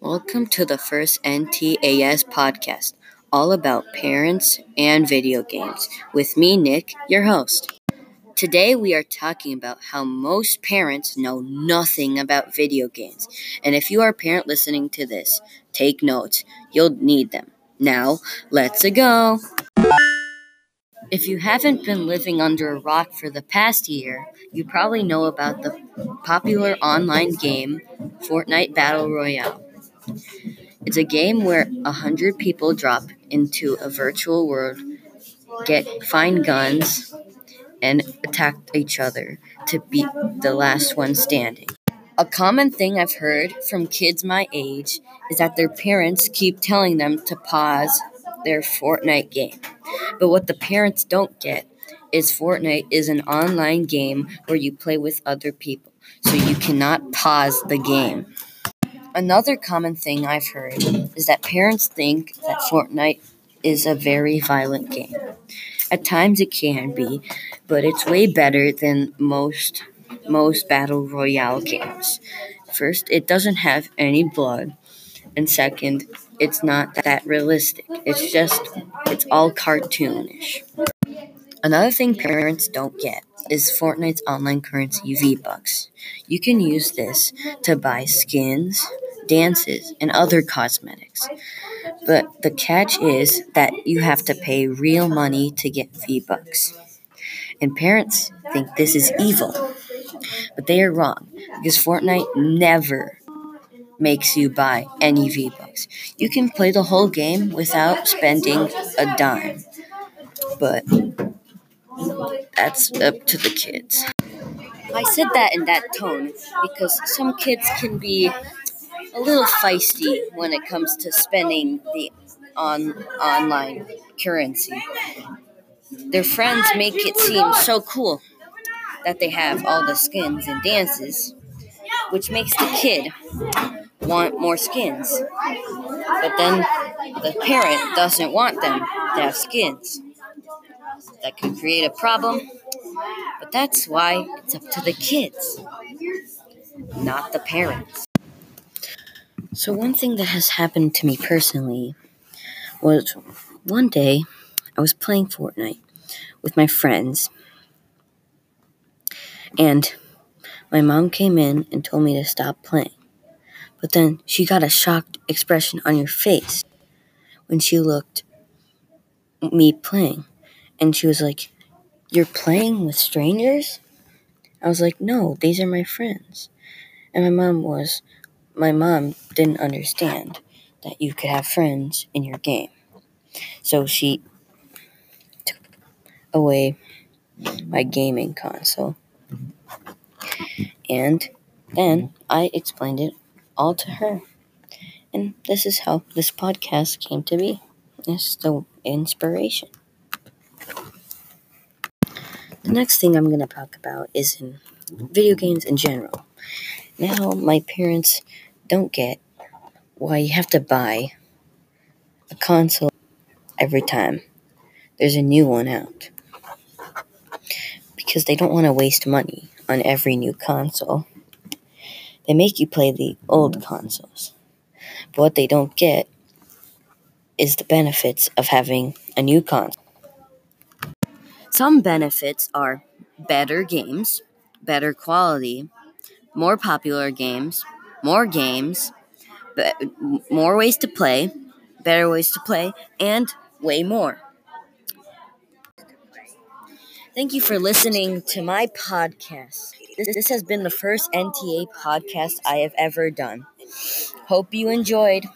Welcome to the first NTAS podcast, all about parents and video games, with me, Nick, your host. Today, we are talking about how most parents know nothing about video games. And if you are a parent listening to this, take notes. You'll need them. Now, let's go. If you haven't been living under a rock for the past year, you probably know about the popular online game Fortnite Battle Royale. It's a game where a hundred people drop into a virtual world, get find guns, and attack each other to beat the last one standing. A common thing I've heard from kids my age is that their parents keep telling them to pause their Fortnite game. But what the parents don't get is Fortnite is an online game where you play with other people, so you cannot pause the game. Another common thing I've heard is that parents think that Fortnite is a very violent game. At times it can be, but it's way better than most most battle royale games. First, it doesn't have any blood, and second, it's not that realistic. It's just it's all cartoonish. Another thing parents don't get is Fortnite's online currency V-Bucks. You can use this to buy skins, dances, and other cosmetics. But the catch is that you have to pay real money to get V-Bucks. And parents think this is evil. But they are wrong because Fortnite never makes you buy any V-Bucks. You can play the whole game without spending a dime. But that's up to the kids. I said that in that tone because some kids can be a little feisty when it comes to spending the on online currency. Their friends make it seem so cool that they have all the skins and dances, which makes the kid want more skins. But then the parent doesn't want them to have skins. That could create a problem, but that's why it's up to the kids, not the parents. So, one thing that has happened to me personally was one day I was playing Fortnite with my friends, and my mom came in and told me to stop playing. But then she got a shocked expression on your face when she looked me playing. And she was like, You're playing with strangers? I was like, No, these are my friends. And my mom was, my mom didn't understand that you could have friends in your game. So she took away my gaming console. And then I explained it all to her. And this is how this podcast came to be. It's the inspiration. The next thing I'm going to talk about is in video games in general. Now, my parents don't get why you have to buy a console every time there's a new one out. Because they don't want to waste money on every new console. They make you play the old consoles. But what they don't get is the benefits of having a new console. Some benefits are better games, better quality, more popular games, more games, but more ways to play, better ways to play, and way more. Thank you for listening to my podcast. This, this has been the first NTA podcast I have ever done. Hope you enjoyed.